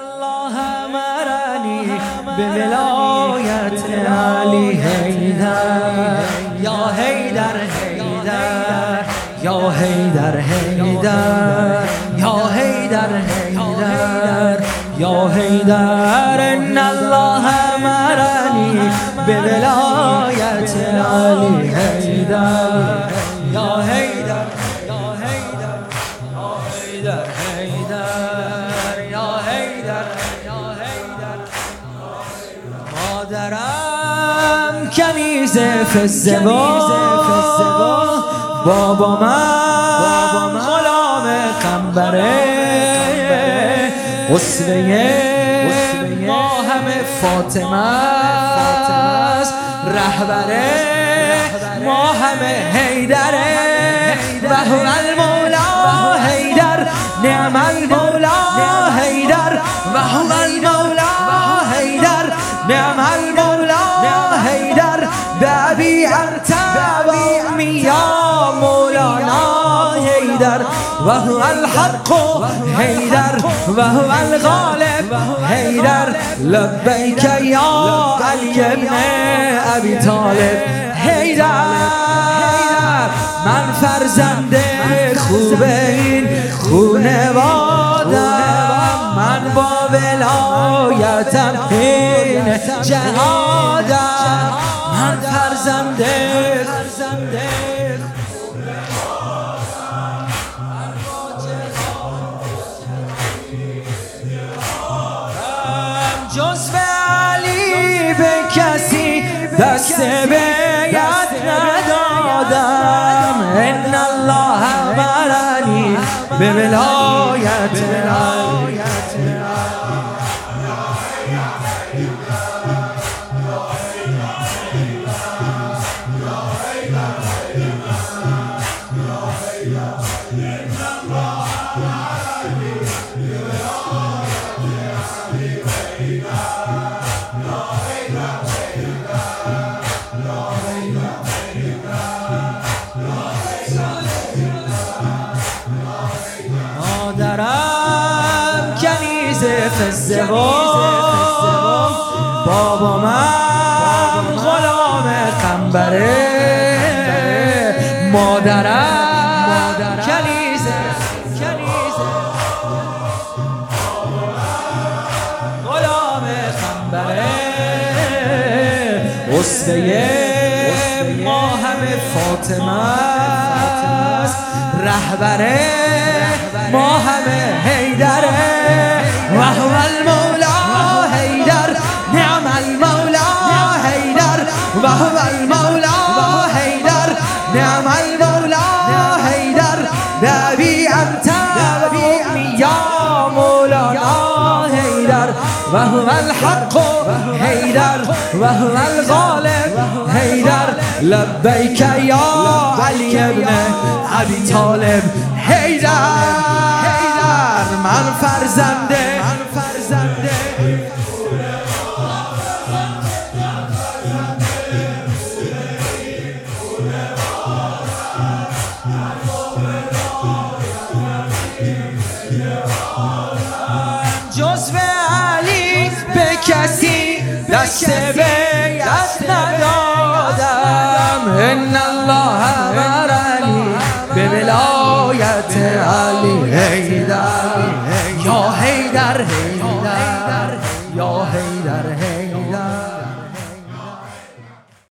الله مرني بولاية علي هيدر يا هيدر هيدر يا هيدر هيدر يا هيدر هيدر يا هيدر إن الله مرني بولاية علي هيدر يا هيدر يا کنیز فزبا بابا من غلام قنبره. اسوه ما همه فاطمه است. رهبره ما همه حیدره و المولا حیدر. نعم المولا حیدر. و المولا و الحق حیدر و هو الغالب حیدر لبیک یا علی ابن ابی طالب. حیدر من فرزند خوب این خونوادم. من با ولایتم این جهادم. من فرزند جزو علی به کسی دست بیت ندادم. ان الله مرنی به ولایت. علی مادرم کنیز فزبا بابا من غلام قنبره. مادرم کنیز غلام قنبره. اسوه ما همه فاطمه است. رهبره. ما همه حیدره و هو المولا حیدر. نعم المولا حیدر. و هو المولا حیدر. نعم المولا حیدر. نبی انت و امی یا مولانا حیدر. و هو الحق حیدر. و هو الغالب حیدر. لبیک یا علی ابن ابی طالب حیدر. دست